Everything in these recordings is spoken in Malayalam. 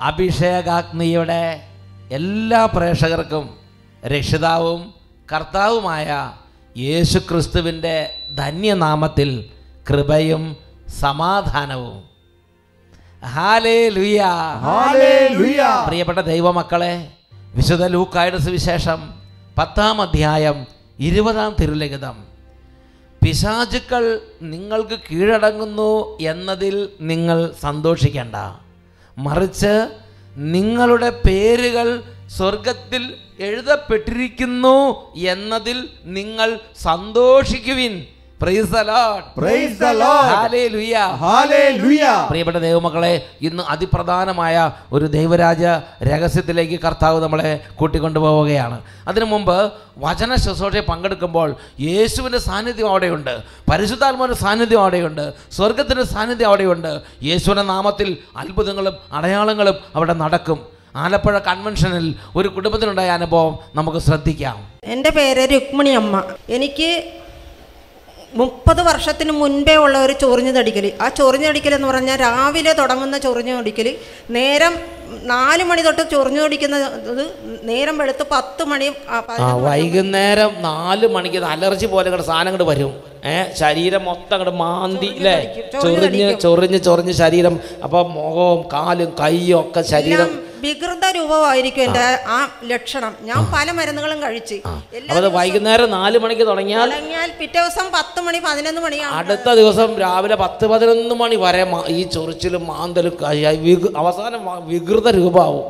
അഭിഷേകാഗ്നിയുടെ എല്ലാ പ്രേക്ഷകർക്കും രക്ഷിതാവും കർത്താവുമായ യേശു ക്രിസ്തുവിന്റെ ധന്യനാമത്തിൽ കൃപയും സമാധാനവും. ഹാലേ ലുയ ഹല്ലേലൂയ. പ്രിയപ്പെട്ട ദൈവമക്കളെ വിശുദ്ധ ലൂക്കായുടെ സുവിശേഷം പത്താം അധ്യായം ഇരുപതാം തിരുലിഖിതം. പിശാചുക്കൾ നിങ്ങൾക്ക് കീഴടങ്ങുന്നു എന്നതിൽ നിങ്ങൾ സന്തോഷിക്കേണ്ട. മറിച്ച് നിങ്ങളുടെ പേരുകൾ സ്വർഗത്തിൽ എഴുതപ്പെട്ടിരിക്കുന്നു എന്നതിൽ നിങ്ങൾ സന്തോഷിക്കുവിൻ. പ്രിയപ്പെട്ട ദൈവമക്കളെ ഇന്ന് അതിപ്രധാനമായ ഒരു ദൈവരാജ രഹസ്യത്തിലേക്ക് കർത്താവ് നമ്മളെ കൂട്ടിക്കൊണ്ടുപോവുകയാണ്. അതിനു മുമ്പ് വചന ശുശ്രൂഷയെ പങ്കെടുക്കുമ്പോൾ യേശുവിന്റെ സാന്നിധ്യം അവിടെയുണ്ട്. പരിശുദ്ധാത്മാവിന്റെ സാന്നിധ്യം അവിടെയുണ്ട്. സ്വർഗത്തിന്റെ സാന്നിധ്യം അവിടെയുണ്ട്. യേശുവിന്റെ നാമത്തിൽ അത്ഭുതങ്ങളും അടയാളങ്ങളും അവിടെ നടക്കും. ആലപ്പുഴ കൺവെൻഷനിൽ ഒരു കുടുംബത്തിനുണ്ടായ അനുഭവം നമുക്ക് ശ്രദ്ധിക്കാം. എന്റെ പേര് രുക്മിണി അമ്മ എനിക്ക് മുപ്പത് വർഷത്തിന് മുൻപേ ഉള്ള ഒരു ചൊറിഞ്ഞു തടിക്കൽ ആ ചൊറിഞ്ഞു തടിക്കൽ എന്ന് പറഞ്ഞാൽ രാവിലെ തുടങ്ങുന്ന ചൊറിഞ്ഞു തടിക്കൽ നേരം നാല് മണി തൊട്ട് ചൊറിഞ്ഞു തടിക്കുന്നത് നേരം വെളുത്ത് പത്ത് മണി വൈകുന്നേരം നാല് മണിക്ക് അലർജി പോലെ ഇങ്ങോട്ട് സാധനം ഇങ്ങോട്ട് വരും. ഏഹ് ശരീരം മൊത്തം അങ്ങോട്ട് മാന്തി അല്ലേ ചൊറിഞ്ഞ് ചൊറിഞ്ഞ്. ചൊറിഞ്ഞ് ശരീരം അപ്പൊ മുഖവും കാലും കൈയും ഒക്കെ ശരീരം വികൃത രൂപമായിരിക്കും എന്റെ ആ. ലക്ഷണം. ഞാൻ പല മരുന്നുകളും കഴിച്ച്. അത് വൈകുന്നേരം നാല് മണിക്ക് തുടങ്ങിയാൽ തുടങ്ങിയാൽ പിറ്റേ ദിവസം പത്ത് മണി പതിനൊന്ന് മണിയാണ്. അടുത്ത ദിവസം രാവിലെ പത്ത് പതിനൊന്ന് മണി വരെ ഈ ചൊറിച്ചിലും മാന്തലും അവസാനം വികൃത രൂപമാവും.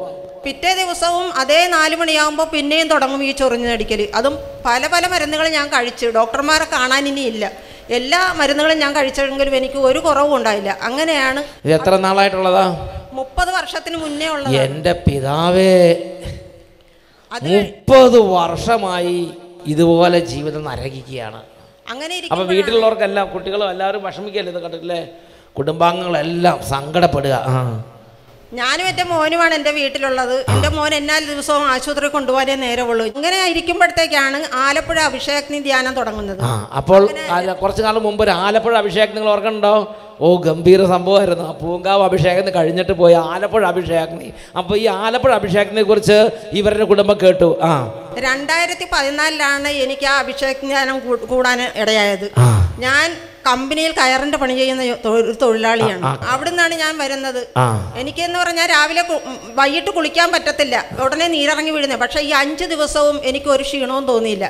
പിറ്റേ ദിവസവും അതേ നാല് മണിയാകുമ്പോൾ പിന്നെയും തുടങ്ങും ഈ ചൊറിഞ്ഞടിക്കൽ അതും പല പല മരുന്നുകൾ ഞാൻ കഴിച്ചു. ഡോക്ടർമാരെ കാണാൻ ഇനിയില്ല എല്ലാ മരുന്നുകളും ഞാൻ കഴിച്ചെങ്കിലും എനിക്ക് ഒരു കുറവും ഉണ്ടായില്ല. അങ്ങനെയാണ് ഇത് എത്ര നാളായിട്ടുള്ളതാ? മുപ്പത് വർഷത്തിന് മുന്നേ ഉള്ളത് എന്റെ പിതാവേ മുപ്പത് വർഷമായി ഇതുപോലെ ജീവിതം നരകിക്കുകയാണ്. അങ്ങനെ അപ്പൊ വീട്ടിലുള്ളവർക്കെല്ലാം കുട്ടികളും എല്ലാവരും വിഷമിക്കല്ലേ ഇത് കണ്ടിട്ടില്ലേ? കുടുംബാംഗങ്ങളെല്ലാം സങ്കടപ്പെടുക. ആ. ഞാനും എന്റെ മോനുമാണ് എന്റെ വീട്ടിലുള്ളത്. എന്റെ മോൻ എല്ലാ ദിവസവും ആശുപത്രി കൊണ്ടുപോകാനേ നേരമുള്ളൂ ഇങ്ങനെ ഇരിക്കുമ്പോഴത്തേക്കാണ് ആലപ്പുഴ അഭിഷേകനി ധ്യാനം തുടങ്ങുന്നത്. അപ്പോൾ കുറച്ചു നാൾ മുമ്പ് ഒരു ആലപ്പുഴ അഭിഷേകം നിങ്ങൾ ഓർക്കണ്ടോ ഓ ഗംഭീര സംഭവമായിരുന്നു. ആ പൂങ്കാവ് അഭിഷേകം കഴിഞ്ഞിട്ട് പോയി ആലപ്പുഴ അഭിഷേകനി. അപ്പോൾ ഈ ആലപ്പുഴ അഭിഷേകത്തിനെ കുറിച്ച് ഇവരുടെ കുടുംബം കേട്ടു. ആ. രണ്ടായിരത്തി പതിനാലിലാണ് എനിക്ക് ആ അഭിഷേക ധ്യാനം കൂടാൻ ഇടയായത്. ഞാൻ കമ്പനിയിൽ കയറിന്റെ പണി ചെയ്യുന്ന ഒരു തൊഴിലാളിയാണ്. അവിടെ നിന്നാണ് ഞാൻ വരുന്നത്. എനിക്കെന്ന് പറഞ്ഞാൽ രാവിലെ വൈകിട്ട് കുളിക്കാൻ പറ്റത്തില്ല. ഉടനെ നീരിറങ്ങി വീഴുന്നത് പക്ഷെ ഈ അഞ്ച് ദിവസവും എനിക്ക് ഒരു ക്ഷീണവും തോന്നിയില്ല.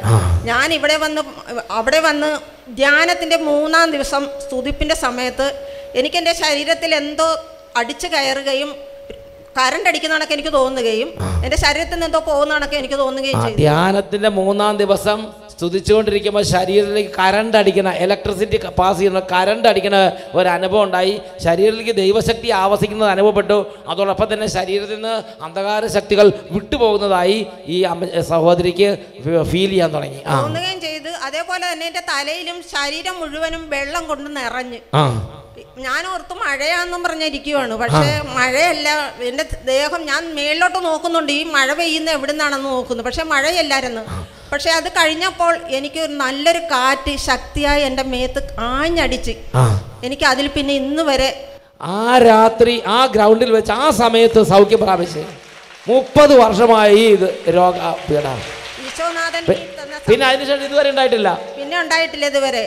ഞാൻ ഇവിടെ വന്ന് അവിടെ വന്ന് ധ്യാനത്തിന്റെ മൂന്നാം ദിവസം സ്തുതിപ്പിന്റെ സമയത്ത് എനിക്ക് എന്റെ ശരീരത്തിൽ എന്തോ അടിച്ചു കയറുകയും കറണ്ട് അടിക്കുന്ന കണക്ക് എനിക്ക് തോന്നുകയും എന്റെ ശരീരത്തിൽ നിന്ന് എന്തോ പോകുന്ന കണക്ക് എനിക്ക് തോന്നുകയും ചെയ്തു. ധ്യാനത്തിന്റെ മൂന്നാം ദിവസം സ്തുതിച്ചുകൊണ്ടിരിക്കുമ്പോൾ ശരീരത്തിലേക്ക് കരണ്ട് അടിക്കണ ഇലക്ട്രിസിറ്റി പാസ് ചെയ്യുന്ന കരണ്ട് അടിക്കണ ഒരു അനുഭവം ഉണ്ടായി. ശരീരത്തിലേക്ക് ദൈവശക്തി ആവസിക്കുന്നത് അനുഭവപ്പെട്ടു. അതോടൊപ്പം തന്നെ ശരീരത്തിൽ നിന്ന് അന്ധകാര ശക്തികൾ വിട്ടുപോകുന്നതായി ഈ സഹോദരിക്ക് ഫീൽ ചെയ്യാൻ തുടങ്ങി. ചെയ്ത്. അതേപോലെ തന്നെ എന്റെ തലയിലും ശരീരം മുഴുവനും വെള്ളം കൊണ്ട് നിറഞ്ഞ്. ഞാൻ ഓർത്ത് മഴയാന്നും പറഞ്ഞിരിക്കുവാണ്. പക്ഷേ മഴയല്ല എന്റെ ദേഹം ഞാൻ മേളിലോട്ട് നോക്കുന്നുണ്ട്. ഈ മഴ പെയ്യുന്ന എവിടുന്നാണെന്ന് നോക്കുന്നു. പക്ഷെ മഴയല്ലായിരുന്നു. പക്ഷെ അത് കഴിഞ്ഞപ്പോൾ എനിക്ക് നല്ലൊരു കാറ്റ് ശക്തിയായി എന്റെ മേത്ത് ആഞ്ഞടിച്ച്. എനിക്ക് അതിൽ പിന്നെ ഇന്ന് വരെ ആ രാത്രി ആ ഗ്രൗണ്ടിൽ വെച്ച് ആ സമയത്ത് സൗഖ്യം പ്രാപിച്ച് മുപ്പത് വർഷമായി ഇത് രോഗ ഈശോനാഥൻ പിന്നെ അതിനുശേഷം ഇതുവരെ ഉണ്ടായിട്ടില്ല. പിന്നെ ഉണ്ടായിട്ടില്ല ഇതുവരെ.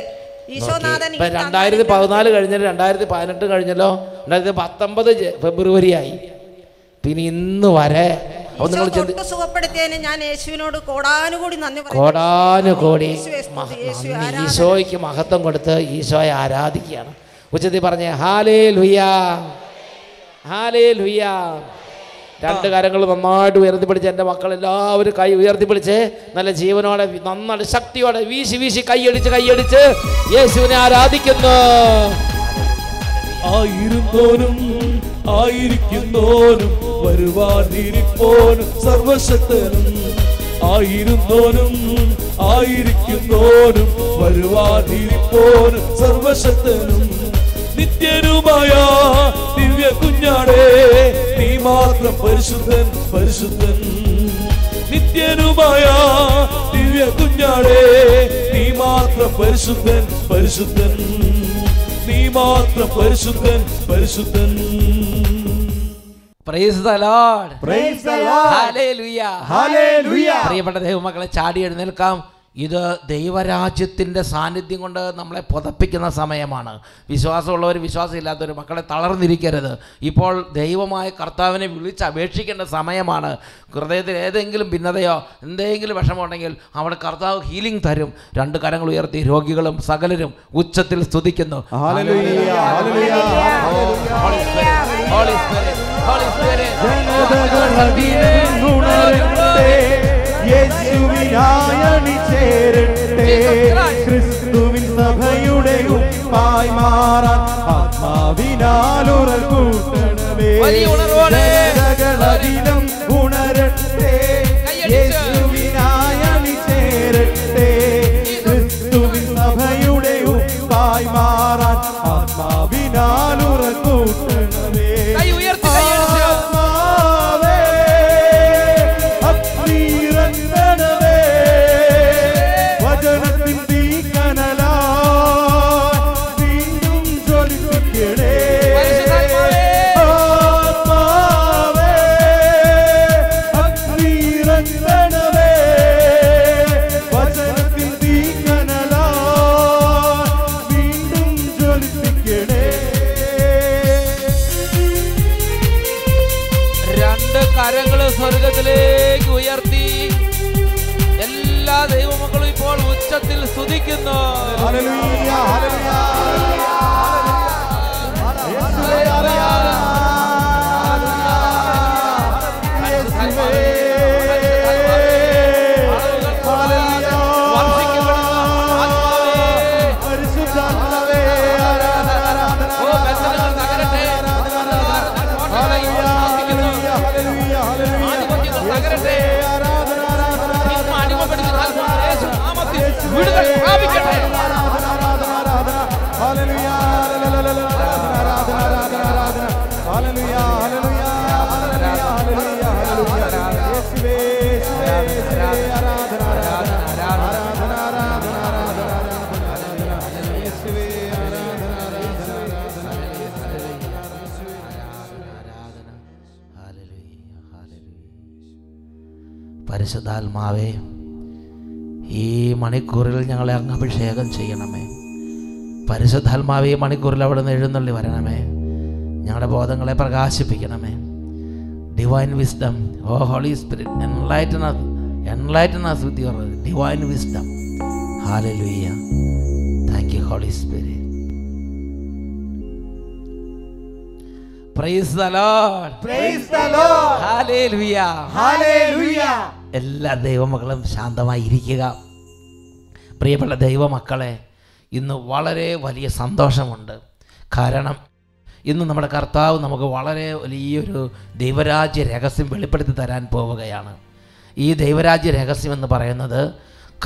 ഈശോനാഥൻ രണ്ടായിരത്തി പതിനാല് കഴിഞ്ഞല്ലോ രണ്ടായിരത്തി പതിനെട്ട് കഴിഞ്ഞല്ലോ രണ്ടായിരത്തി പത്തൊമ്പത് ഫെബ്രുവരി ആയി പിന്നെ ഇന്ന് വരെ അപ്പോൾ നിങ്ങൾ സുഖപ്പെടുത്തിയതിന് ഞാൻ യേശുവിനോട് കോടാനുകൂടി നന്ദി. കോടാനുകോടി. ഈശോയ്ക്ക് മഹത്വം കൊടുത്ത് ഈശോയെ ആരാധിക്കുകയാണ് ഉച്ചത്തിൽ പറഞ്ഞേ ഹാലേ ലുയാ ഹാലേ ലുയാ രണ്ട് കാര്യങ്ങൾ നന്നായിട്ട് ഉയർത്തിപ്പിടിച്ച് എന്റെ മക്കൾ എല്ലാവരും കൈ ഉയർത്തി പിടിച്ച് നല്ല ജീവനോടെ നന്നായിട്ട് ശക്തിയോടെ വീശി വീശി കൈയടിച്ച് കൈയടിച്ച് യേശുവിനെ ആരാധിക്കുന്നു ആയിരുന്നോനും ആയിരിക്കുന്നോനും വരുവാതിരിപ്പോനും സർവശക്തനും. ആയിരുന്നോനും ആയിരിക്കുന്നോനും വരുവാതിരിപ്പോനും സർവശക്തനും. നിത്യരൂപായ ദിവ്യ കുഞ്ഞാടേ നീ മാത്രം പരിശുദ്ധൻ പരിശുദ്ധൻ. നിത്യനുമായ ദിവ്യ കുഞ്ഞാടേ നീ മാത്രം പരിശുദ്ധൻ പരിശുദ്ധൻ. നീ മാത്രം പരിശുദ്ധൻ പരിശുദ്ധൻ. പ്രിയപ്പെട്ട ദൈവമക്കളെ ചാടി എഴുന്നേൽക്കാം. ഇത് ദൈവരാജ്യത്തിന്റെ സാന്നിധ്യം കൊണ്ട് നമ്മളെ പുതപ്പിക്കുന്ന സമയമാണ്. വിശ്വാസമുള്ളവർ വിശ്വാസമില്ലാത്തവർ മക്കളെ തളർന്നിരിക്കരുത്. ഇപ്പോൾ ദൈവമായ കർത്താവിനെ വിളിച്ച് അപേക്ഷിക്കേണ്ട സമയമാണ്. ഹൃദയത്തിൽ ഏതെങ്കിലും ഭിന്നതയോ എന്തെങ്കിലും വിഷമമുണ്ടെങ്കിൽ അവിടെ കർത്താവ് ഹീലിംഗ് തരും. രണ്ട് കരങ്ങൾ ഉയർത്തി രോഗികളും സകലരും ഉച്ചത്തിൽ സ്തുതിക്കുന്നു. Hallelujah. യേശുവിനായണി ചേരട്ടെ. ക്രിസ്തുവിൻ സഭയുടെ ഉപ്പായി മാറാൻ ആത്മാവിനാലുറൽ കൂട്ടണമേ വലിയ വിടുതൽ പ്രാപിക്കട്ടെ പരിശുദ്ധാത്മാവേ മണിക്കൂറിൽ ഞങ്ങളെ അങ്ങ് അഭിഷേകം ചെയ്യണമേ. പരിശുദ്ധാത്മാവ് ഈ മണിക്കൂറിൽ അവിടെ നിന്ന് എഴുന്നള്ളി വരണമേ. ഞങ്ങളുടെ ബോധങ്ങളെ പ്രകാശിപ്പിക്കണമേ. Divine wisdom oh holy spirit enlighten enlighten us with divine wisdom hallelujah. Thank you holy spirit. Praise the lord. Praise the Lord. Hallelujah Hallelujah. എല്ലാ ദൈവമക്കളും ശാന്തമായി ഇരിക്കുക പ്രിയപ്പെട്ട ദൈവമക്കളെ ഇന്ന് വളരെ വലിയ സന്തോഷമുണ്ട്. കാരണം ഇന്ന് നമ്മുടെ കർത്താവ് നമുക്ക് വളരെ വലിയൊരു ദൈവരാജ്യ രഹസ്യം വെളിപ്പെടുത്തി തരാൻ പോവുകയാണ്. ഈ ദൈവരാജ്യ രഹസ്യം എന്ന് പറയുന്നത്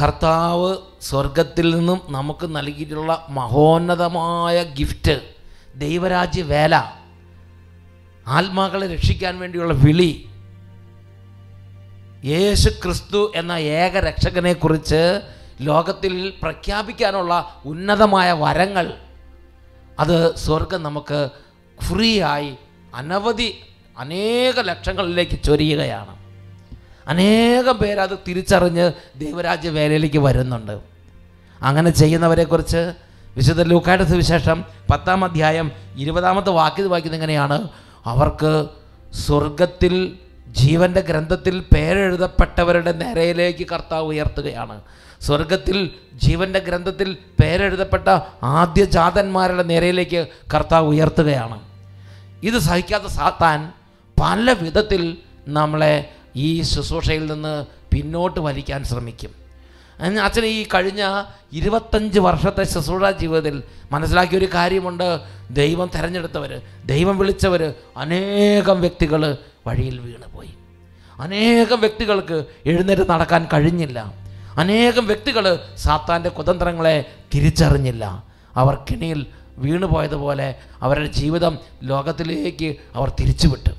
കർത്താവ് സ്വർഗത്തിൽ നിന്നും നമുക്ക് നൽകിയിട്ടുള്ള മഹോന്നതമായ ഗിഫ്റ്റ് ദൈവരാജ്യ വേല ആത്മാക്കളെ രക്ഷിക്കാൻ വേണ്ടിയുള്ള വിളി യേശു ക്രിസ്തു എന്ന ഏക രക്ഷകനെക്കുറിച്ച് ലോകത്തിൽ പ്രഖ്യാപിക്കാനുള്ള ഉന്നതമായ വരങ്ങൾ അത് സ്വർഗം നമുക്ക് ഫ്രീ ആയി അനവധി അനേക ലക്ഷങ്ങളിലേക്ക് ചൊരിയുകയാണ്. അനേകം പേരത് തിരിച്ചറിഞ്ഞ് ദൈവരാജ്യ വേലയിലേക്ക് വരുന്നുണ്ട്. അങ്ങനെ ചെയ്യുന്നവരെക്കുറിച്ച് വിശുദ്ധ ലൂക്കായുടെ സുവിശേഷം പത്താം അധ്യായം ഇരുപതാമത്തെ വാക്യത് വായിക്കുന്നത് എങ്ങനെയാണ് അവർക്ക് സ്വർഗത്തിൽ ജീവന്റെ ഗ്രന്ഥത്തിൽ പേരെഴുതപ്പെട്ടവരുടെ നിരയിലേക്ക് കർത്താവ് ഉയർത്തുകയാണ്. സ്വർഗത്തിൽ ജീവന്റെ ഗ്രന്ഥത്തിൽ പേരെഴുതപ്പെട്ട ആദ്യ ജാതന്മാരുടെ നിരയിലേക്ക് കർത്താവ് ഉയർത്തുകയാണ്. ഇത് സഹിക്കാത്ത സാത്താൻ പല വിധത്തിൽ നമ്മളെ ഈ ശുശ്രൂഷയിൽ നിന്ന് പിന്നോട്ട് വലിക്കാൻ ശ്രമിക്കും. അച്ഛൻ ഈ കഴിഞ്ഞ ഇരുപത്തഞ്ച് വർഷത്തെ ശുശ്രൂഷ ജീവിതത്തിൽ മനസ്സിലാക്കിയ ഒരു കാര്യമുണ്ട്. ദൈവം തിരഞ്ഞെടുത്തവർ ദൈവം വിളിച്ചവർ അനേകം വ്യക്തികൾ വഴിയിൽ വീണുപോയി. അനേകം വ്യക്തികൾക്ക് എഴുന്നേറ്റ് നടക്കാൻ കഴിഞ്ഞില്ല. അനേകം വ്യക്തികൾ സാത്താന്റെ കുതന്ത്രങ്ങളെ തിരിച്ചറിഞ്ഞില്ല. അവർ കിണിയിൽ വീണുപോയതുപോലെ അവരുടെ ജീവിതം ലോകത്തിലേക്ക് അവർ തിരിച്ചുവിട്ടു.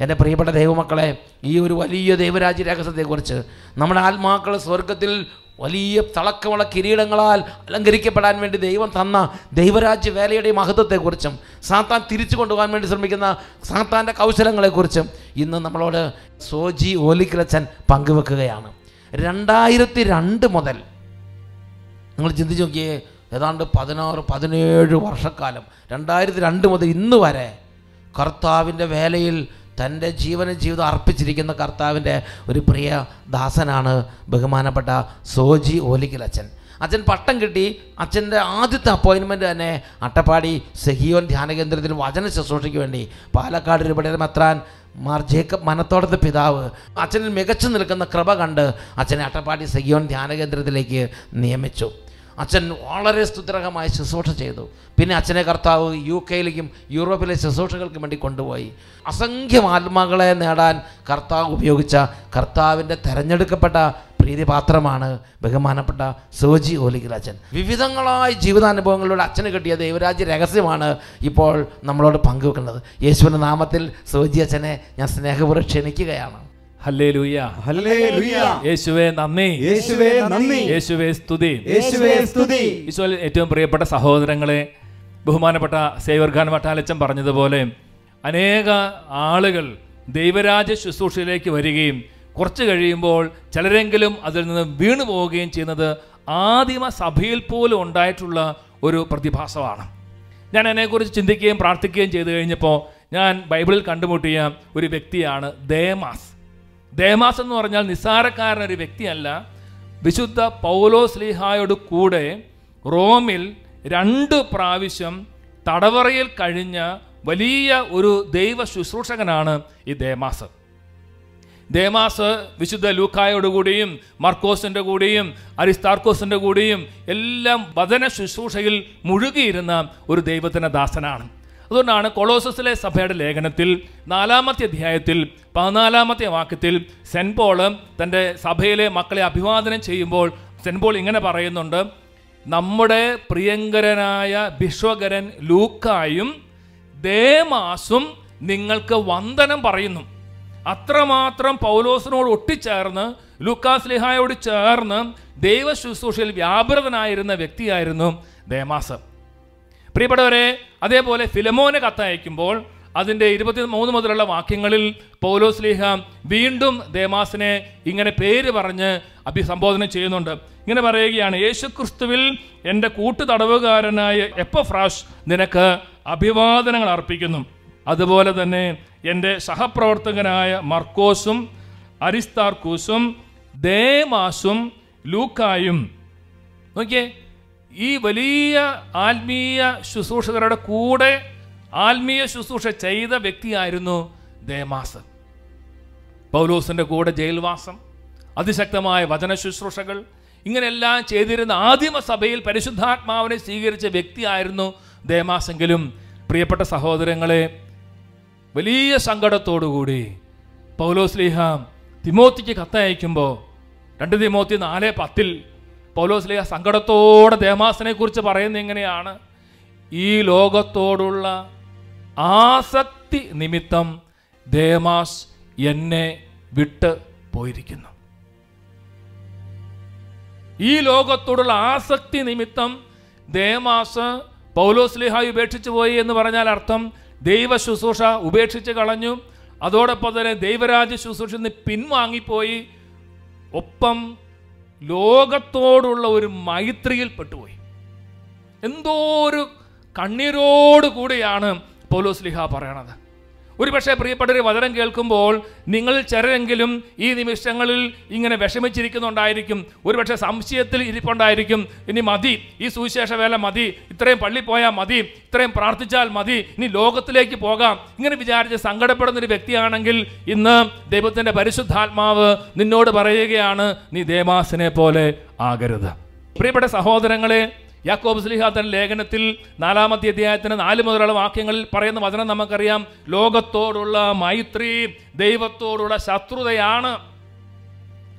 എന്റെ പ്രിയപ്പെട്ട ദൈവമക്കളെ ഈ ഒരു വലിയ ദൈവരാജ്യ രഹസ്യത്തെക്കുറിച്ച് നമ്മുടെ ആത്മാക്കൾ സ്വർഗത്തിൽ വലിയ തിളക്കമുള്ള കിരീടങ്ങളാൽ അലങ്കരിക്കപ്പെടാൻ വേണ്ടി ദൈവം തന്ന ദൈവരാജ്യ വേലയുടെ മഹത്വത്തെക്കുറിച്ചും സാത്താൻ തിരിച്ചു കൊണ്ടുപോകാൻ വേണ്ടി ശ്രമിക്കുന്ന സാത്താന്റെ കൗശലങ്ങളെക്കുറിച്ചും ഇന്ന് നമ്മളോട് സോജി ഓലിക്കലച്ചൻ പങ്കുവെക്കുകയാണ്. രണ്ടായിരത്തി രണ്ട് മുതൽ. നിങ്ങൾ ചിന്തിച്ച് നോക്കിയേ ഏതാണ്ട് പതിനാറ് പതിനേഴ് വർഷക്കാലം. രണ്ടായിരത്തി രണ്ട് മുതൽ ഇന്ന് വരെ കർത്താവിന്റെ വേലയിൽ തന്റെ ജീവന ജീവിതം അർപ്പിച്ചിരിക്കുന്ന കർത്താവിന്റെ ഒരു പ്രിയ ദാസനാണ് ബഹുമാനപ്പെട്ട സോജി ഓലിക്കൽ അച്ഛൻ. അച്ഛൻ പട്ടം കിട്ടി. അച്ഛന്റെ ആദ്യത്തെ അപ്പോയിൻമെന്റ് തന്നെ അട്ടപ്പാടി സെഹിയോൻ ധ്യാന കേന്ദ്രത്തിൽ വചന ശുശ്രൂഷയ്ക്ക് വേണ്ടി പാലക്കാട് രൂപയുടെ മെത്രാൻ മാർ ജേക്കബ് മനത്തോടത്തെ പിതാവ് അച്ഛനിൽ മികച്ചു നിൽക്കുന്ന കൃപ കണ്ട് അച്ഛനെ അട്ടപ്പാടി സഗിയോൻ ധ്യാനകേന്ദ്രത്തിലേക്ക് നിയമിച്ചു. അച്ഛൻ വളരെ സ്തുത്രകമായി ശുശ്രൂഷ ചെയ്തു. പിന്നെ അച്ഛനെ കർത്താവ് യു കെയിലേക്കും യൂറോപ്പിലെ ശുശ്രൂഷകൾക്കും വേണ്ടി കൊണ്ടുപോയി. അസംഖ്യം ആത്മാക്കളെ നേടാൻ കർത്താവ് ഉപയോഗിച്ച കർത്താവിന്റെ തെരഞ്ഞെടുക്കപ്പെട്ട പ്രീതിപാത്രമാണ് ബഹുമാനപ്പെട്ട സോജി ഓലിക്കൽ വിവിധങ്ങളായ ജീവിതാനുഭവങ്ങളിലൂടെ അച്ഛന് കിട്ടിയ ദൈവരാജ്യ രഹസ്യമാണ് ഇപ്പോൾ നമ്മളോട് പങ്കുവെക്കുന്നത്. യേശുവിന്റെ നാമത്തിൽ സോജി അച്ഛനെ ഞാൻ സ്നേഹപൂർവം ക്ഷണിക്കുകയാണ്. ഹല്ലേലൂയ. ഹല്ലേലൂയ. യേശുവേ നന്ദി. യേശുവേ നന്ദി. യേശുവേ സ്തുതി. യേശുവേ സ്തുതി. ഈശോയിൽ ഏറ്റവും പ്രിയപ്പെട്ട സഹോദരങ്ങളെ ബഹുമാനപ്പെട്ട സേവർഖാൻ വട്ടാലച്ചൻ പറഞ്ഞതുപോലെ അനേക ആളുകൾ ദൈവരാജ ശുശ്രൂഷയിലേക്ക് വരികയും കുറച്ച് കഴിയുമ്പോൾ ചിലരെങ്കിലും അതിൽ നിന്ന് വീണു പോവുകയും ചെയ്യുന്നത് ആദിമ സഭയിൽ പോലും ഉണ്ടായിട്ടുള്ള ഒരു പ്രതിഭാസമാണ്. ഞാൻ അതിനെക്കുറിച്ച് ചിന്തിക്കുകയും പ്രാർത്ഥിക്കുകയും ചെയ്തു കഴിഞ്ഞപ്പോൾ ഞാൻ ബൈബിളിൽ കണ്ടുമുട്ടിയ ഒരു വ്യക്തിയാണ് ദേമാസ്. ദേമാസ് എന്ന് പറഞ്ഞാൽ നിസ്സാരക്കാരൻ ഒരു വ്യക്തിയല്ല. വിശുദ്ധ പൗലോ സ്ലിഹായോട് കൂടെ റോമിൽ രണ്ട് പ്രാവശ്യം തടവറയിൽ കഴിഞ്ഞ വലിയ ഒരു ദൈവ ശുശ്രൂഷകനാണ് ഈ ദേമാസ്. ദേമാസ് വിശുദ്ധ ലൂക്കായോട് കൂടിയും മർക്കോസിന്റെ കൂടിയും അരിസ്താർക്കോസിന്റെ കൂടിയും എല്ലാം വചന ശുശ്രൂഷയിൽ മുഴുകിയിരുന്ന ഒരു ദൈവത്തിന്റെ ദാസനാണ്. അതുകൊണ്ടാണ് കൊളോസസിലെ സഭയുടെ ലേഖനത്തിൽ നാലാമത്തെ അധ്യായത്തിൽ പതിനാലാമത്തെ വാക്യത്തിൽ സെന്റ് പോൾ തന്റെ സഭയിലെ മക്കളെ അഭിവാദനം ചെയ്യുമ്പോൾ സെന്റ് പോൾ ഇങ്ങനെ പറയുന്നുണ്ട് നമ്മുടെ പ്രിയങ്കരനായ ബിശ്വകരൻ ലൂക്കായും ദേമാസും നിങ്ങൾക്ക് വന്ദനം പറയുന്നു. അത്രമാത്രം പൗലോസിനോട് ഒട്ടിച്ചേർന്ന് ലൂക്കാസ് ലിഹായോട് ചേർന്ന് ദൈവ ശുശ്രൂഷയിൽ വ്യാപൃതനായിരുന്ന വ്യക്തിയായിരുന്നു ദേമാസ് പ്രിയപ്പെട്ടവരെ അതേപോലെ ഫിലമോന് കത്തയക്കുമ്പോൾ അതിന്റെ ഇരുപത്തി മൂന്ന് മുതലുള്ള വാക്യങ്ങളിൽ പൗലോസ് ലീഹ വീണ്ടും ദേമാസിനെ ഇങ്ങനെ പേര് പറഞ്ഞ് അഭിസംബോധന ചെയ്യുന്നുണ്ട്. ഇങ്ങനെ പറയുകയാണ് യേശുക്രിസ്തുവിൽ എന്റെ കൂട്ടുതടവുകാരനായ എപ്പഫ്രാഷ് നിനക്ക് അഭിവാദനങ്ങൾ അർപ്പിക്കുന്നു. അതുപോലെ തന്നെ എന്റെ സഹപ്രവർത്തകനായ മർക്കോസും അരിസ്താർക്കൂസും ദേമാസും ലൂക്കായും. നോക്കിയേ ഈ വലിയ ആത്മീയ ശുശ്രൂഷകരുടെ കൂടെ ആത്മീയ ശുശ്രൂഷ ചെയ്ത വ്യക്തിയായിരുന്നു ദേമാസ്. പൗലോസിന്റെ കൂടെ ജയിൽവാസം അതിശക്തമായ വചന ശുശ്രൂഷകൾ ഇങ്ങനെയെല്ലാം ചെയ്തിരുന്ന ആദിമ സഭയിൽ പരിശുദ്ധാത്മാവിനെ സ്വീകരിച്ച വ്യക്തിയായിരുന്നു ദേമാസെങ്കിലും. പ്രിയപ്പെട്ട സഹോദരങ്ങളെ വലിയ സങ്കടത്തോടുകൂടി പൗലോസ് ലീഹ തിമോത്തിക്ക് കത്തയക്കുമ്പോൾ രണ്ട് തിമോത്തി നാല് പത്തിൽ പൗലോസ് സ്ലീഹ സങ്കടത്തോടെ ദേമാസിനെ കുറിച്ച് പറയുന്നത് എങ്ങനെയാണ്? ഈ ലോകത്തോടുള്ള ആസക്തി നിമിത്തം ദേമാസ് എന്നെ വിട്ട് പോയിരിക്കുന്നു. ഈ ലോകത്തോടുള്ള ആസക്തി നിമിത്തം ദേമാസ് പൗലോസ്ലിഹായി ഉപേക്ഷിച്ചു പോയി എന്ന് പറഞ്ഞാൽ അർത്ഥം ദൈവ ശുശ്രൂഷ ഉപേക്ഷിച്ച് കളഞ്ഞു. അതോടൊപ്പം തന്നെ ദൈവരാജ്യ ശുശ്രൂഷ നിന്ന് പിൻവാങ്ങിപ്പോയി. ഒപ്പം ലോകത്തോടുള്ള ഒരു മൈത്രിയിൽ പെട്ടുപോയി. എന്തോ ഒരു കണ്ണീരോടുകൂടിയാണ് കൂടിയാണ് പൗലോസ് ലിഹ പറയണത്. ഒരുപക്ഷെ പ്രിയപ്പെട്ടവർ വചനം കേൾക്കുമ്പോൾ നിങ്ങൾ ചിലരെങ്കിലും ഈ നിമിഷങ്ങളിൽ ഇങ്ങനെ വിഷമിച്ചിരിക്കുന്നുണ്ടായിരിക്കും. ഒരുപക്ഷെ സംശയത്തിൽ ഇരിപ്പുണ്ടായിരിക്കും. ഇനി മതി ഈ സുവിശേഷ വേല മതി ഇത്രയും പള്ളി പോയാൽ മതി ഇത്രയും പ്രാർത്ഥിച്ചാൽ മതി ഇനി ലോകത്തിലേക്ക് പോകാം. ഇങ്ങനെ വിചാരിച്ച് സങ്കടപ്പെടുന്ന ഒരു വ്യക്തിയാണെങ്കിൽ ഇന്ന് ദൈവത്തിന്റെ പരിശുദ്ധാത്മാവ് നിന്നോട് പറയുകയാണ് നീ ദേവാസിനെ പോലെ ആകരുത്. പ്രിയപ്പെട്ട സഹോദരങ്ങളെ യാക്കോബ് സ്ലിഹ ലേഖനത്തിൽ നാലാമത്തെ അധ്യായത്തിന് നാല് മുതലുള്ള വാക്യങ്ങളിൽ പറയുന്ന വചനം നമുക്കറിയാം. ലോകത്തോടുള്ള മൈത്രി ദൈവത്തോടുള്ള ശത്രുതയാണ്.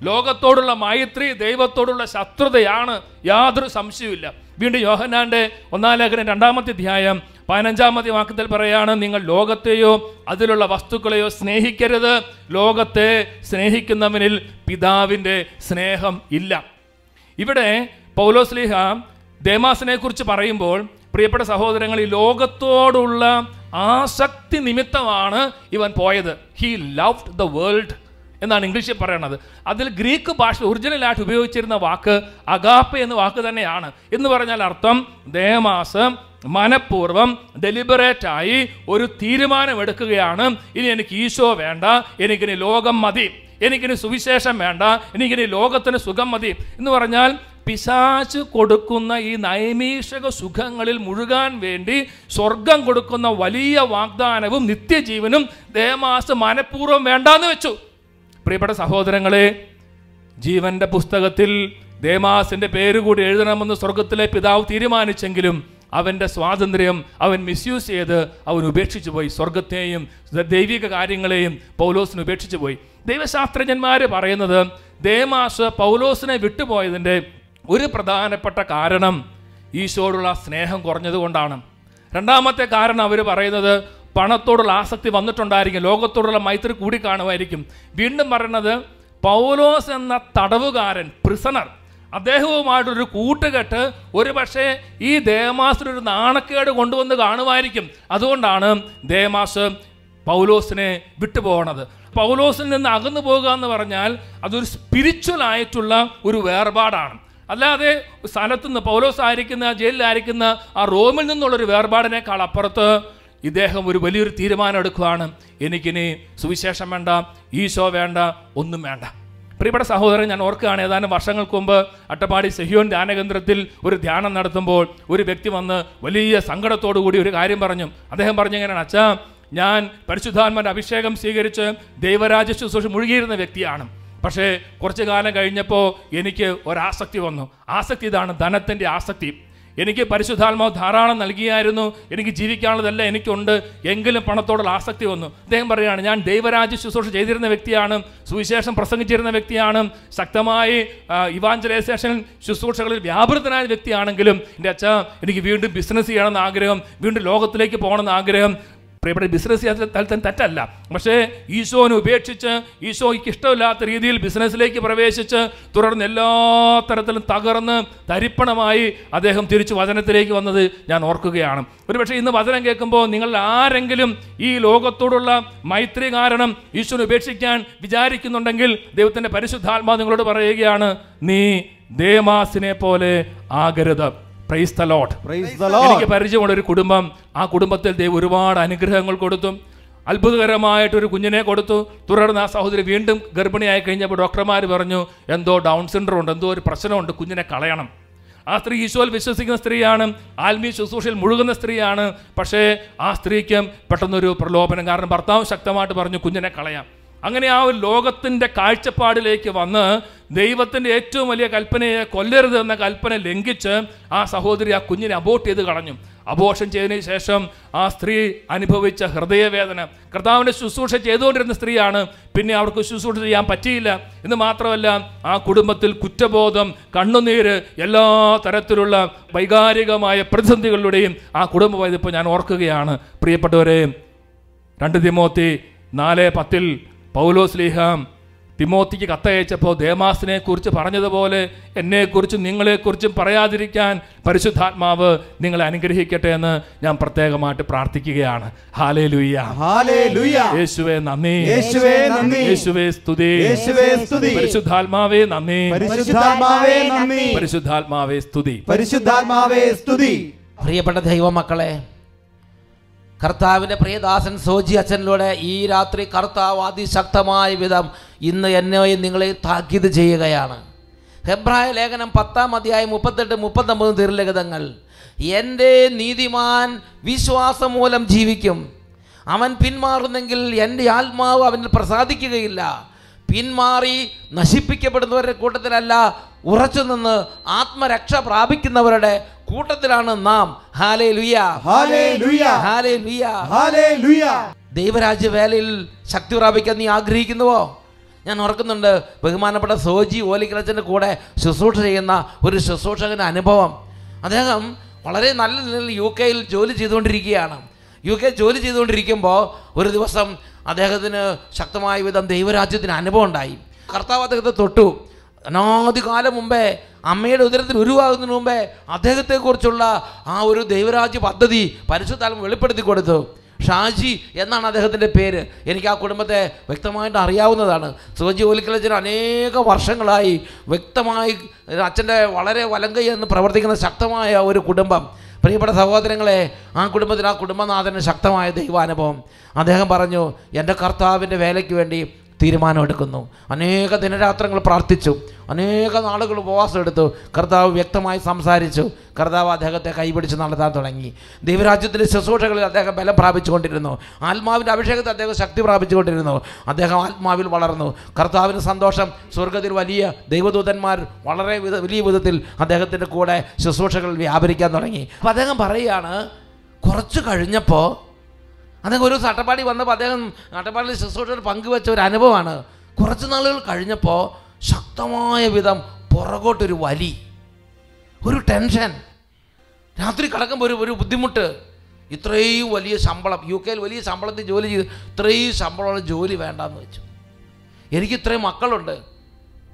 ലോകത്തോടുള്ള മൈത്രി ദൈവത്തോടുള്ള ശത്രുതയാണ്. യാതൊരു സംശയവുമില്ല. വീണ്ടും യോഹന്നാന്റെ ഒന്നാം ലേഖനം രണ്ടാമത്തെ അധ്യായം പതിനഞ്ചാമത്തെ വാക്യത്തിൽ പറയാണ് നിങ്ങൾ ലോകത്തെയോ അതിലുള്ള വസ്തുക്കളെയോ സ്നേഹിക്കരുത്. ലോകത്തെ സ്നേഹിക്കുന്നവനിൽ പിതാവിന്റെ സ്നേഹം ഇല്ല. ഇവിടെ പൗലോസ്ലിഹ ദേമാസിനെ കുറിച്ച് പറയുമ്പോൾ പ്രിയപ്പെട്ട സഹോദരങ്ങൾ ഈ ലോകത്തോടുള്ള ആസക്തി നിമിത്തമാണ് ഇവൻ പോയത്. ഹി ലവ്ഡ് ദ വേൾഡ് എന്നാണ് ഇംഗ്ലീഷിൽ പറയുന്നത് അതിൽ ഗ്രീക്ക് ഭാഷ ഒറിജിനലായിട്ട് ഉപയോഗിച്ചിരുന്ന വാക്ക് അഗാപ്പ എന്ന വാക്ക് തന്നെയാണ്. എന്ന് പറഞ്ഞാൽ അർത്ഥം ദേമാസ് മനഃപൂർവം ഡെലിബറേറ്റ് ആയി ഒരു തീരുമാനമെടുക്കുകയാണ്. ഇനി എനിക്ക് ഈശോ വേണ്ട എനിക്കിനി ലോകം മതി എനിക്കിനി സുവിശേഷം വേണ്ട എനിക്കിനി ലോകത്തിന് സുഖം മതി എന്ന് പറഞ്ഞാൽ പിശാച്ച് കൊടുക്കുന്ന ഈ നൈമീഷക സുഖങ്ങളിൽ മുഴുകാൻ വേണ്ടി സ്വർഗം കൊടുക്കുന്ന വലിയ വാഗ്ദാനവും നിത്യജീവനും ദേമാസ് മനഃപൂർവം വേണ്ടാന്ന് വെച്ചു. പ്രിയപ്പെട്ട സഹോദരങ്ങളെ ജീവന്റെ പുസ്തകത്തിൽ ദേമാസിന്റെ പേര് കൂടി എഴുതണമെന്ന് സ്വർഗത്തിലെ പിതാവ് തീരുമാനിച്ചെങ്കിലും അവന്റെ സ്വാതന്ത്ര്യം അവൻ മിസ്യൂസ് ചെയ്ത് അവൻ ഉപേക്ഷിച്ചു പോയി. സ്വർഗത്തെയും ദൈവിക കാര്യങ്ങളെയും പൗലോസിന് ഉപേക്ഷിച്ചു പോയി. ദൈവശാസ്ത്രജ്ഞന്മാർ പറയുന്നത് ദേമാസ് പൗലോസിനെ വിട്ടുപോയതിന്റെ ഒരു പ്രധാനപ്പെട്ട കാരണം ഈശോയോടുള്ള സ്നേഹം കുറഞ്ഞതുകൊണ്ടാണ്. രണ്ടാമത്തെ കാരണം അവർ പറയുന്നത് പണത്തോടുള്ള ആസക്തി വന്നിട്ടുണ്ടായിരിക്കും ലോകത്തോടുള്ള മൈത്രി കൂടി കാണുമായിരിക്കും. വീണ്ടും പറയുന്നത് പൗലോസ് എന്ന തടവുകാരൻ പ്രിസണർ അദ്ദേഹവുമായിട്ടൊരു കൂട്ടുകെട്ട് ഒരു പക്ഷേ ഈ ദേമാസിനൊരു നാണക്കേട് കൊണ്ടുവന്ന് കാണുമായിരിക്കും. അതുകൊണ്ടാണ് ദേമാസ് പൗലോസിനെ വിട്ടുപോകണത് പൗലോസിൽ നിന്ന് അകന്നു പോകുക എന്ന് പറഞ്ഞാൽ അതൊരു സ്പിരിച്വൽ ആയിട്ടുള്ള ഒരു വേർപാടാണ്. അല്ലാതെ സ്ഥലത്ത് നിന്ന് പൗലോസ് ആയിരിക്കുന്ന ജയിലിലായിരിക്കുന്ന ആ റോമിൽ നിന്നുള്ളൊരു വേർപാടിനേക്കാൾ അപ്പുറത്ത് ഇദ്ദേഹം ഒരു വലിയൊരു തീരുമാനം എടുക്കുകയാണ് എനിക്കിനി സുവിശേഷം വേണ്ട ഈശോ വേണ്ട ഒന്നും വേണ്ട. പ്രിയപ്പെട്ട സഹോദരൻ ഞാൻ ഓർക്കുകയാണ് ഏതാനും വർഷങ്ങൾക്ക് മുമ്പ് അട്ടപ്പാടി സെഹിയോൻ ധ്യാനകേന്ദ്രത്തിൽ ഒരു ധ്യാനം നടത്തുമ്പോൾ ഒരു വ്യക്തി വന്ന് വലിയ സങ്കടത്തോടു കൂടി ഒരു കാര്യം പറഞ്ഞു. അദ്ദേഹം പറഞ്ഞു എങ്ങനെയാണ് അച്ഛാ ഞാൻ പരിശുദ്ധാത്മന്റെ അഭിഷേകം സ്വീകരിച്ച് ദൈവരാജ ശുശ്രൂഷ മുഴുകിയിരുന്ന വ്യക്തിയാണ്. പക്ഷേ കുറച്ച് കാലം കഴിഞ്ഞപ്പോൾ എനിക്ക് ഒരാസക്തി വന്നു. ആസക്തി ഇതാണ് ധനത്തിന്റെ ആസക്തി. എനിക്ക് പരിശുദ്ധാത്മാവ് ധാരാളം നൽകിയായിരുന്നു. എനിക്ക് ജീവിക്കാനുള്ളതല്ല എനിക്കുണ്ട്. എങ്കിലും പണത്തോടുള്ള ആസക്തി വന്നു. അദ്ദേഹം പറയുകയാണ് ഞാൻ ദൈവരാജ്യ ശുശ്രൂഷ ചെയ്തിരുന്ന വ്യക്തിയാണ്. സുവിശേഷം പ്രസംഗിച്ചിരുന്ന വ്യക്തിയാണ്. ശക്തമായി ഇവാഞ്ചലൈസേഷൻ ശുശ്രൂഷകളിൽ വ്യാപൃതനായ വ്യക്തിയാണെങ്കിലും എന്റെ അച്ഛ എനിക്ക് വീണ്ടും ബിസിനസ് ചെയ്യണമെന്ന് ആഗ്രഹം. വീണ്ടും ലോകത്തിലേക്ക് പോകണമെന്ന് ആഗ്രഹം. പ്രിയപ്പെട്ട ബിസിനസ് തലത്തിൽ തെറ്റല്ല. പക്ഷേ ഈശോനെ ഉപേക്ഷിച്ച് ഈശോയ്ക്ക് ഇഷ്ടമില്ലാത്ത രീതിയിൽ ബിസിനസ്സിലേക്ക് പ്രവേശിച്ച് തുടർന്ന് എല്ലാ തരത്തിലും തകർന്ന് തരിപ്പണമായി അദ്ദേഹം തിരിച്ചു വചനത്തിലേക്ക് വന്നത് ഞാൻ ഓർക്കുകയാണ്. ഒരുപക്ഷെ ഇന്ന് വചനം കേൾക്കുമ്പോൾ നിങ്ങൾ ആരെങ്കിലും ഈ ലോകത്തോടുള്ള മൈത്രി കാരണം ഈശോനെ ഉപേക്ഷിക്കാൻ വിചാരിക്കുന്നുണ്ടെങ്കിൽ ദൈവത്തിന്റെ പരിശുദ്ധാത്മാ നിങ്ങളോട് പറയുകയാണ് നീ ദേമാസിനെ പോലെ ആകരുത്. Praise the Lord. എനിക്ക് പരിചയമുള്ള ഒരു കുടുംബം ആ കുടുംബത്തിൽ ദൈവം ഒരുപാട് അനുഗ്രഹങ്ങൾ കൊടുത്തു. അത്ഭുതകരമായിട്ടൊരു കുഞ്ഞിനെ കൊടുത്തു. തുടർന്ന് ആ സഹോദരി വീണ്ടും ഗർഭിണിയായി കഴിഞ്ഞപ്പോൾ ഡോക്ടർമാർ പറഞ്ഞു എന്തോ ഡൗൺ സിൻഡ്രോം ഉണ്ട് എന്തോ ഒരു പ്രശ്നമുണ്ട് കുഞ്ഞിനെ കളയണം. ആ സ്ത്രീ ഈശോയിൽ വിശ്വസിക്കുന്ന സ്ത്രീയാണ് ആത്മീയ ശുശ്രൂഷയിൽ മുഴുകുന്ന സ്ത്രീയാണ്. പക്ഷേ ആ സ്ത്രീക്കും പെട്ടെന്നൊരു പ്രലോഭനം. കാരണം ഭർത്താവ് ശക്തമായിട്ട് പറഞ്ഞു കുഞ്ഞിനെ കളയാം. അങ്ങനെ ആ ഒരു ലോകത്തിന്റെ കാഴ്ചപ്പാടിലേക്ക് വന്ന് ദൈവത്തിന്റെ ഏറ്റവും വലിയ കൽപ്പനയെ കൊല്ലരുത് എന്ന കൽപ്പന ലംഘിച്ച് ആ സഹോദരി ആ കുഞ്ഞിനെ അബോട്ട് ചെയ്ത് കളഞ്ഞു. അബോഷൻ ചെയ്തതിന് ശേഷം ആ സ്ത്രീ അനുഭവിച്ച ഹൃദയവേദന. കർത്താവിന്റെ ശുശ്രൂഷ ചെയ്തുകൊണ്ടിരുന്ന സ്ത്രീയാണ്. പിന്നെ അവർക്ക് ശുശ്രൂഷ ചെയ്യാൻ പറ്റിയില്ല. എന്ന് മാത്രമല്ല ആ കുടുംബത്തിൽ കുറ്റബോധം കണ്ണുനീര് എല്ലാ തരത്തിലുള്ള വൈകാരികമായ പ്രതിസന്ധികളിലൂടെയും ആ കുടുംബം ഇതിപ്പോൾ ഞാൻ ഓർക്കുകയാണ്. പ്രിയപ്പെട്ടവരെ രണ്ട് തിമോത്തി നാല് പത്തിൽ പൗലോസ് ലീഹാം തിമോത്തിക്ക് കത്തയച്ചപ്പോൾ ദേമാസിനെ കുറിച്ച് പറഞ്ഞതുപോലെ എന്നെക്കുറിച്ചും നിങ്ങളെക്കുറിച്ചും പറയാതിരിക്കാൻ പരിശുദ്ധാത്മാവ് നിങ്ങളെ അനുഗ്രഹിക്കട്ടെ എന്ന് ഞാൻ പ്രത്യേകമായിട്ട് പ്രാർത്ഥിക്കുകയാണ്. ഹാലേ ലുയ്യ Hallelujah. യേശുവേ നന്ദി. യേശുവേ നന്ദി. യേശുവേ സ്തുതി. യേശുവേ സ്തുതി. പരിശുദ്ധാത്മാവേ നന്ദി. പരിശുദ്ധാത്മാവേ നന്ദി. പരിശുദ്ധാത്മാവേ സ്തുതി. പരിശുദ്ധാത്മാവേ സ്തുതി. പ്രിയപ്പെട്ട ദൈവമക്കളെ കർത്താവിന്റെ പ്രിയദാസൻ സോജി അച്ഛനിലൂടെ ഈ രാത്രി കർത്താവ് അതിശക്തമായ വിധം ഇന്ന് എന്നെയും നിങ്ങളെ താക്കീത് ചെയ്യുകയാണ്. ഹെബ്രായ ലേഖനം പത്താം അധ്യായം മുപ്പത്തെട്ട് മുപ്പത്തൊമ്പത് തിരുലഗതങ്ങൾ എന്റെ നീതിമാൻ വിശ്വാസം മൂലം ജീവിക്കും. അവൻ പിന്മാറുന്നെങ്കിൽ എന്റെ ആത്മാവ് അവനിൽ പ്രസാദിക്കുകയില്ല. പിന്മാറി നശിപ്പിക്കപ്പെടുന്നവരുടെ കൂട്ടത്തിലല്ല ഉറച്ചു നിന്ന് ആത്മരക്ഷ പ്രാപിക്കുന്നവരുടെ കൂട്ടത്തിലാണ് നാം. ഹാലേ ലുയ ഹല്ലേലൂയ ഹാലേ ലുയ ഹല്ലേലൂയ ദൈവരാജ്യ വേലയിൽ ശക്തി പ്രാപിക്കാൻ നീ ആഗ്രഹിക്കുന്നുവോ? ഞാൻ ഓർക്കുന്നുണ്ട് ബഹുമാനപ്പെട്ട സോജി ഓലിക്കലച്ചന്റെ കൂടെ ശുശ്രൂഷ ചെയ്യുന്ന ഒരു ശുശ്രൂഷകന്റെ അനുഭവം. അദ്ദേഹം വളരെ നല്ല നിലയിൽ യു കെയിൽ ജോലി ചെയ്തുകൊണ്ടിരിക്കുകയാണ്. യു കെ ജോലി ചെയ്തുകൊണ്ടിരിക്കുമ്പോൾ ഒരു ദിവസം അദ്ദേഹത്തിന് ശക്തമായ വിധം ദൈവരാജ്യത്തിന് അനുഭവം ഉണ്ടായി. കർത്താവ് അദ്ദേഹത്തെ തൊട്ടു. അനാദികാലം മുമ്പേ അമ്മയുടെ ഉദരത്തിൽ ഉരുവാകുന്നതിന് മുമ്പേ അദ്ദേഹത്തെക്കുറിച്ചുള്ള ആ ഒരു ദൈവരാജ്യ പദ്ധതി പരിശുദ്ധാത്മ വെളിപ്പെടുത്തി കൊടുത്തു. ഷാജി എന്നാണ് അദ്ദേഹത്തിന്റെ പേര്. എനിക്ക് ആ കുടുംബത്തെ വ്യക്തമായിട്ട് അറിയാവുന്നതാണ്. സുഖജി ഓലിക്കലച്ചൻ അനേക വർഷങ്ങളായി വ്യക്തമായി അച്ഛന്റെ വളരെ വലങ്കൈ എന്ന് പ്രവർത്തിക്കുന്ന ശക്തമായ ഒരു കുടുംബം. പ്രിയപ്പെട്ട സഹോദരങ്ങളെ ആ കുടുംബത്തിൽ ആ കുടുംബനാഥന് ശക്തമായ ദൈവാനുഭവം. അദ്ദേഹം പറഞ്ഞു എന്റെ കർത്താവിന്റെ വേലയ്ക്ക് വേണ്ടി തീരുമാനമെടുക്കുന്നു അനേക ദിനരാത്രങ്ങൾ പ്രാർത്ഥിച്ചു. അനേക നാളുകൾ ഉപവാസം എടുത്തു. കർത്താവ് വ്യക്തമായി സംസാരിച്ചു. കർത്താവ് അദ്ദേഹത്തെ കൈപിടിച്ച് നടത്താൻ തുടങ്ങി. ദൈവരാജ്യത്തിന്റെ ശുശ്രൂഷകളിൽ അദ്ദേഹം ബലം പ്രാപിച്ചുകൊണ്ടിരുന്നു. ആത്മാവിന്റെ അഭിഷേകത്തിൽ അദ്ദേഹം ശക്തി പ്രാപിച്ചുകൊണ്ടിരുന്നു. അദ്ദേഹം ആത്മാവിൽ വളർന്നു. കർത്താവിന് സന്തോഷം. സ്വർഗത്തിൽ വലിയ ദൈവദൂതന്മാർ വളരെ വലിയ വിധത്തിൽ അദ്ദേഹത്തിന്റെ കൂടെ ശുശ്രൂഷകൾ വ്യാപരിക്കാൻ തുടങ്ങി. അപ്പോൾ അദ്ദേഹം പറയുകയാണ് കുറച്ച് കഴിഞ്ഞപ്പോൾ അദ്ദേഹം ഒരു അട്ടപ്പാടി വന്നപ്പോൾ അദ്ദേഹം അട്ടപ്പാടിയിൽ ശുശ്രൂഷയിൽ പങ്കുവെച്ച ഒരു അനുഭവമാണ്. കുറച്ച് നാളുകൾ കഴിഞ്ഞപ്പോൾ ശക്തമായ വിധം പുറകോട്ടൊരു വലി ഒരു ടെൻഷൻ. രാത്രി കിടക്കുമ്പോൾ ഒരു ഒരു ബുദ്ധിമുട്ട്. ഇത്രയും വലിയ ശമ്പളം യു കെയിൽ വലിയ ശമ്പളത്തിൽ ജോലി ചെയ്ത് ഇത്രയും ശമ്പളമുള്ള ജോലി വേണ്ടാന്ന് വെച്ചു. എനിക്ക് ഇത്രയും മക്കളുണ്ട്.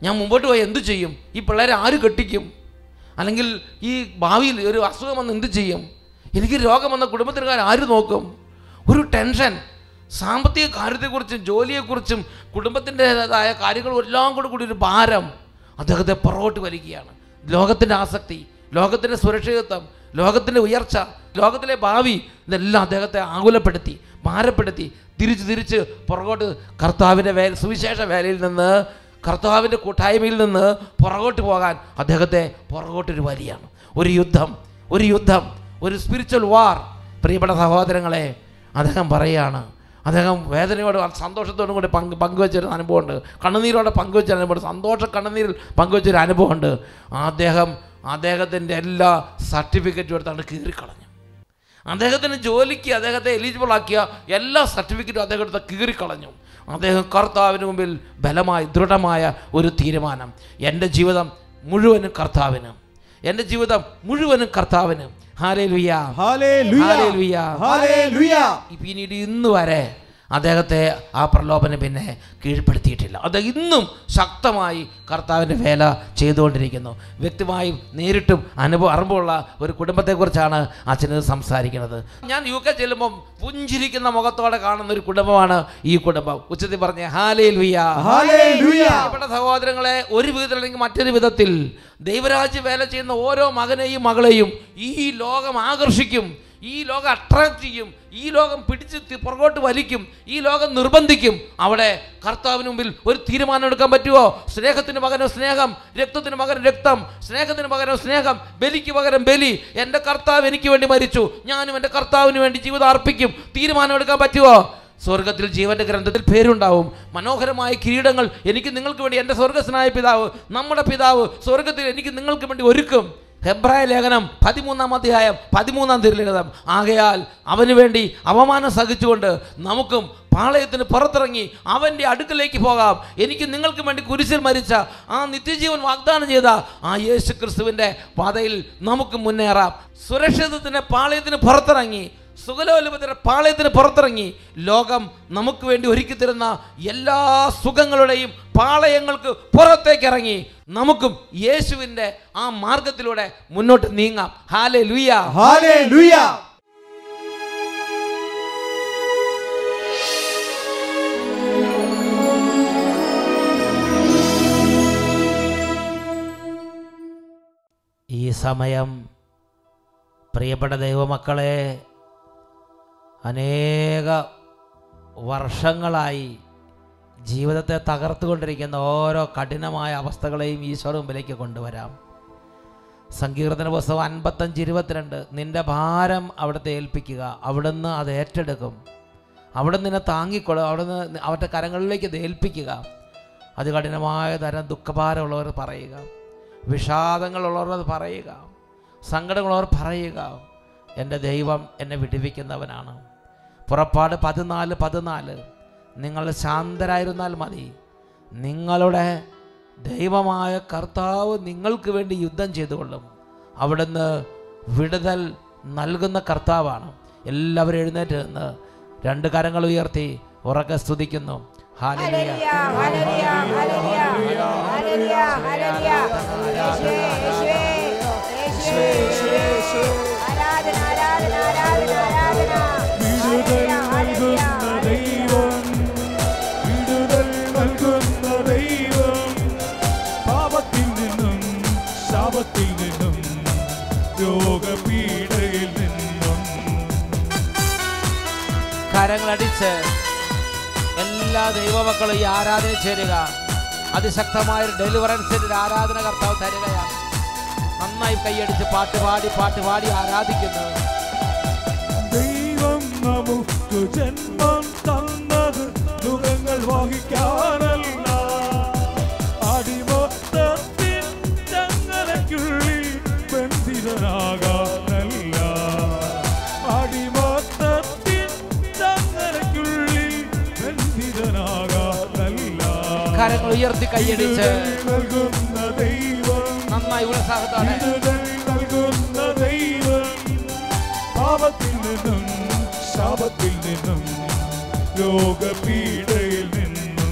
ഞാൻ മുമ്പോട്ട് പോയി എന്ത് ചെയ്യും? ഈ പിള്ളേരെ ആര് കെട്ടിക്കും? അല്ലെങ്കിൽ ഈ ഭാവിയിൽ ഒരു അസുഖം വന്ന് എന്ത് ചെയ്യും? എനിക്ക് രോഗം വന്ന കുടുംബത്തിനുകാർ ആര് നോക്കും? ഒരു ടെൻഷൻ. സാമ്പത്തിക കാര്യത്തെക്കുറിച്ചും ജോലിയെക്കുറിച്ചും കുടുംബത്തിന്റെതായ കാര്യങ്ങളും എല്ലാം കൂടെ കൂടി ഒരു ഭാരം. അദ്ദേഹത്തെ പുറകോട്ട് വലിക്കുകയാണ്. ലോകത്തിന്റെ ആസക്തി ലോകത്തിന്റെ സുരക്ഷിതത്വം ലോകത്തിന്റെ ഉയർച്ച ലോകത്തിലെ ഭാവി ഇതെല്ലാം അദ്ദേഹത്തെ ആകുലപ്പെടുത്തി ഭാരപ്പെടുത്തി തിരിച്ച് തിരിച്ച് പുറകോട്ട് കർത്താവിന്റെ വേ സുവിശേഷ വേലയിൽ നിന്ന് കർത്താവിന്റെ കൂട്ടായ്മയിൽ നിന്ന് പുറകോട്ട് പോകാൻ അദ്ദേഹത്തെ പുറകോട്ടൊരു വലിയാണ് ഒരു യുദ്ധം ഒരു യുദ്ധം ഒരു സ്പിരിച്വൽ വാർ പ്രിയപ്പെട്ട സഹോദരങ്ങളെ അദ്ദേഹം പറയുകയാണ്. അദ്ദേഹം വേദനയോട് സന്തോഷത്തോടും കൂടി പങ്ക് പങ്കുവെച്ചൊരു അനുഭവമുണ്ട്. കണ്ണുനീരോടെ പങ്കുവെച്ച അനുഭവമുണ്ട്. സന്തോഷ കണ്ണുനീരിൽ പങ്കുവെച്ചൊരു അനുഭവമുണ്ട്. അദ്ദേഹം അദ്ദേഹത്തിന്റെ എല്ലാ സർട്ടിഫിക്കറ്റും എടുത്താണ് കീറിക്കളഞ്ഞു. അദ്ദേഹത്തിന് ജോലിക്ക് അദ്ദേഹത്തെ എലിജിബിൾ ആക്കിയ എല്ലാ സർട്ടിഫിക്കറ്റും അദ്ദേഹം എടുത്ത് കീറിക്കളഞ്ഞു. അദ്ദേഹം കർത്താവിന് മുമ്പിൽ ബലമായി ദൃഢമായ ഒരു തീരുമാനം. എന്റെ ജീവിതം മുഴുവനും കർത്താവിന്. എന്റെ ജീവിതം മുഴുവനും കർത്താവിന്. ഹാലേ ലുയാ ഹാലേ ലുയാ ഹാലേ ലുയാ പിന്നീട് ഇന്ന് വരെ അദ്ദേഹത്തെ ആ പ്രലോഭനം പിന്നെ കീഴ്പ്പെടുത്തിയിട്ടില്ല. അദ്ദേഹം ഇന്നും ശക്തമായി കർത്താവിന്റെ വേല ചെയ്തുകൊണ്ടിരിക്കുന്നു. വ്യക്തിമായും നേരിട്ടും അനുഭവം അറിവുള്ള ഒരു കുടുംബത്തെക്കുറിച്ചാണ് അച്ഛന് സംസാരിക്കുന്നത്. ഞാൻ യു കെ ചെല്ലുമ്പം പുഞ്ചിരിക്കുന്ന മുഖത്തോടെ കാണുന്ന ഒരു കുടുംബമാണ് ഈ കുടുംബം. ഉച്ചത്തിൽ പറഞ്ഞ ഹാലേ ലുയ്യ ഹല്ലേലൂയ പ്രിയപ്പെട്ട സഹോദരങ്ങളെ ഒരു വിധത്തിലല്ലെങ്കിൽ മറ്റൊരു വിധത്തിൽ ദൈവരാജ്യ വേല ചെയ്യുന്ന ഓരോ മകനെയും മകളെയും ഈ ലോകം ആകർഷിക്കും. ഈ ലോകം അട്രാക്ട് ചെയ്യും. ഈ ലോകം പിടിച്ച് പുറകോട്ട് വലിക്കും ഈ ലോകം നിർബന്ധിക്കും. അവിടെ കർത്താവിന് മുമ്പിൽ ഒരു തീരുമാനം എടുക്കാൻ പറ്റുമോ സ്നേഹത്തിന് പകരം സ്നേഹം രക്തത്തിന് പകരം രക്തം സ്നേഹത്തിന് പകരം സ്നേഹം ബലിക്ക് പകരം ബലി. എന്റെ കർത്താവ് എനിക്ക് വേണ്ടി മരിച്ചു ഞാനും എന്റെ കർത്താവിന് വേണ്ടി ജീവിതം അർപ്പിക്കും. തീരുമാനം എടുക്കാൻ പറ്റുമോ സ്വർഗത്തിൽ ജീവന്റെ ഗ്രന്ഥത്തിൽ പേരുണ്ടാവും. മനോഹരമായ കിരീടങ്ങൾ എനിക്ക് നിങ്ങൾക്ക് വേണ്ടി എന്റെ സ്വർഗസ്നായ പിതാവ് നമ്മുടെ പിതാവ് സ്വർഗത്തിൽ എനിക്ക് നിങ്ങൾക്ക് വേണ്ടി ഒരുക്കും. ഹെബ്രായ ലേഖനം പതിമൂന്നാം അധ്യായം പതിമൂന്നാം തിരുലിഖിതം ആകയാൽ അവന് വേണ്ടി അവമാനം സഹിച്ചുകൊണ്ട് നമുക്കും പാളയത്തിന് പുറത്തിറങ്ങി അവന്റെ അടുക്കലേക്ക് പോകാം. എനിക്ക് നിങ്ങൾക്ക് വേണ്ടി കുരിശിൽ മരിച്ച ആ നിത്യജീവൻ വാഗ്ദാനം ചെയ്ത ആ യേശു ക്രിസ്തുവിന്റെ പാതയിൽ നമുക്ക് മുന്നേറാം. സുരക്ഷിതത്തിന്റെ പാളയത്തിന് പുറത്തിറങ്ങി സുഖലോലുപത്തിന്റെ പാളയത്തിന് പുറത്തിറങ്ങി ലോകം നമുക്ക് വേണ്ടി ഒരുക്കി തരുന്ന എല്ലാ സുഖങ്ങളുടെയും പാളയങ്ങൾക്ക് പുറത്തേക്ക് ഇറങ്ങി നമുക്കും യേശുവിന്റെ ആ മാർഗത്തിലൂടെ മുന്നോട്ട് നീങ്ങാം. ഹാലേ ലുയ ഹാലേ ലുയ ഈ സമയം പ്രിയപ്പെട്ട ദൈവമക്കളെ അനേക വർഷങ്ങളായി ജീവിതത്തെ തകർത്തുകൊണ്ടിരിക്കുന്ന ഓരോ കഠിനമായ അവസ്ഥകളെയും ഈശോയുടെ മുമ്പിലേക്ക് കൊണ്ടുവരാം. സങ്കീർത്തന പുസ്തകം അൻപത്തഞ്ച് ഇരുപത്തിരണ്ട് നിന്റെ ഭാരം അവിടുത്തെ ഏൽപ്പിക്കുക അവിടുന്ന് അത് ഏറ്റെടുക്കും. അവിടെ നിന്നെ താങ്ങിക്കൊള്ളും അവിടുന്ന് അവരുടെ കരങ്ങളിലേക്ക് അത് ഏൽപ്പിക്കുക. അത് കഠിനമായ തരം ദുഃഖഭാരമുള്ളവർ പറയുക. വിഷാദങ്ങളുള്ളവർ അത് പറയുക. സങ്കടങ്ങളുള്ളവർ പറയുക. എന്റെ ദൈവം എന്നെ വിടുവിക്കുന്നവനാണ്. പുറപ്പാട് പതിനാല് പതിനാല്. നിങ്ങൾ ശാന്തരായിരുന്നാൽ മതി. നിങ്ങളുടെ ദൈവമായ കർത്താവ് നിങ്ങൾക്ക് വേണ്ടി യുദ്ധം ചെയ്തുകൊള്ളും. അവിടുന്ന് വിടുതൽ നൽകുന്ന കർത്താവാണ്. എല്ലാവരും എഴുന്നേറ്റ് നിന്ന് രണ്ട് കരങ്ങൾ ഉയർത്തി ഉറക്കെ സ്തുതിക്കുന്നു. വിടുതൽ കരങ്ങളടിച്ച് എല്ലാ ദൈവമക്കളും ഈ ആരാധന ചേരുക. അതിശക്തമായ ഒരു ഡെലിവറൻസിന്റെ ഒരു ആരാധന കർത്താവ് തരികയാണ്. നന്നായി കൈയടിച്ച് പാട്ട് പാടി പാട്ട് പാടി ആരാധിക്കുന്നു. ദൈവം നമുക്ക് ജന്മം തന്നത് ദുഃഖങ്ങൾ വഹിക്കാനല്ല കരങ്ങൾ ഉയർത്തി കൈയടിച്ച് നന്നായി ഉത്സാഹത്തോടെ. ദൈവം പാപത്തിൽ നിന്നും ശാപത്തിൽ നിന്നും രോഗപീഠയിൽ നിന്നും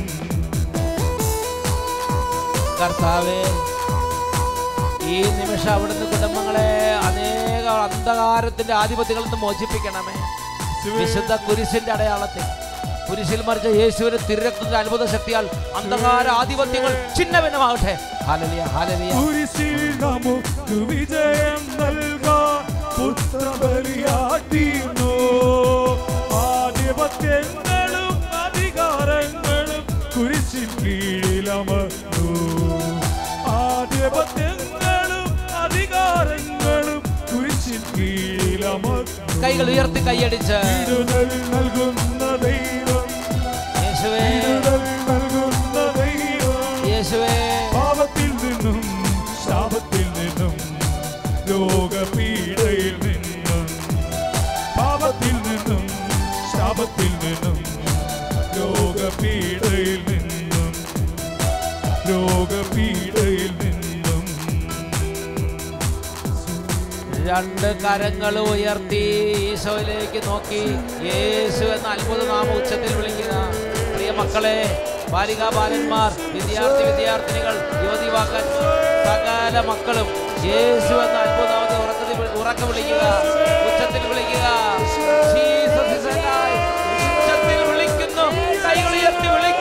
കർത്താവേ ഈ നിമിഷം അവിടുന്ന് കുടുംബങ്ങളെ അനേക അന്ധകാരത്തിന്റെ ആധിപത്യങ്ങളിൽ നിന്ന് മോചിപ്പിക്കണമേ. വിശുദ്ധ കുരിശിന്റെ അടയാളത്തിൽ. കുരിശിൽ മറിച്ച യേശുവിനെ തിരക്കുന്ന അത്ഭുത ശക്തിയാൽ അന്ധകാര ആധിപത്യങ്ങൾ ചിഹ്നഭിന്നമാകട്ടെ. ഹാലലിയ ഹാലലിയ കുരിശിൽ നമുക്ക് വിജയം നൽകാൻ പുത്രബലിയാട്ടിരുന്നു ആധിപത്യങ്ങളും അധികാരങ്ങളും കുരിശിൽ കീഴിലമർന്നു ആധിപത്യങ്ങളും അധികാരങ്ങളും കുരിശിൽ കീഴിലമർന്നു കൈകൾ ഉയർത്തി കൈയടിച്ച് നൽകുന്ന ദൈവം രോഗപീഠയിൽ നിന്നും രോഗപീഡയിൽ നിന്നും. രണ്ട് കരങ്ങൾ ഉയർത്തി ഈശോയിലേക്ക് നോക്കി. യേശു എന്ന അത്ഭുത നാമ ഉച്ചത്തിൽ വിളിക്കുന്ന പ്രിയ മക്കളെ ബാലികാ ബാലന്മാർ വിദ്യാർത്ഥി വിദ്യാർത്ഥിനികൾ യുവതിവാക്കൻ സകല മക്കളും യേശു എന്ന അത്ഭുത നാമത്തെ ഉറക്കത്തിൽ ഉറക്കം ഉറക്കെ വിളിക്കുക ഉച്ചത്തിൽ വിളിക്കുക. വിളിക്കുന്നു കൈകൾ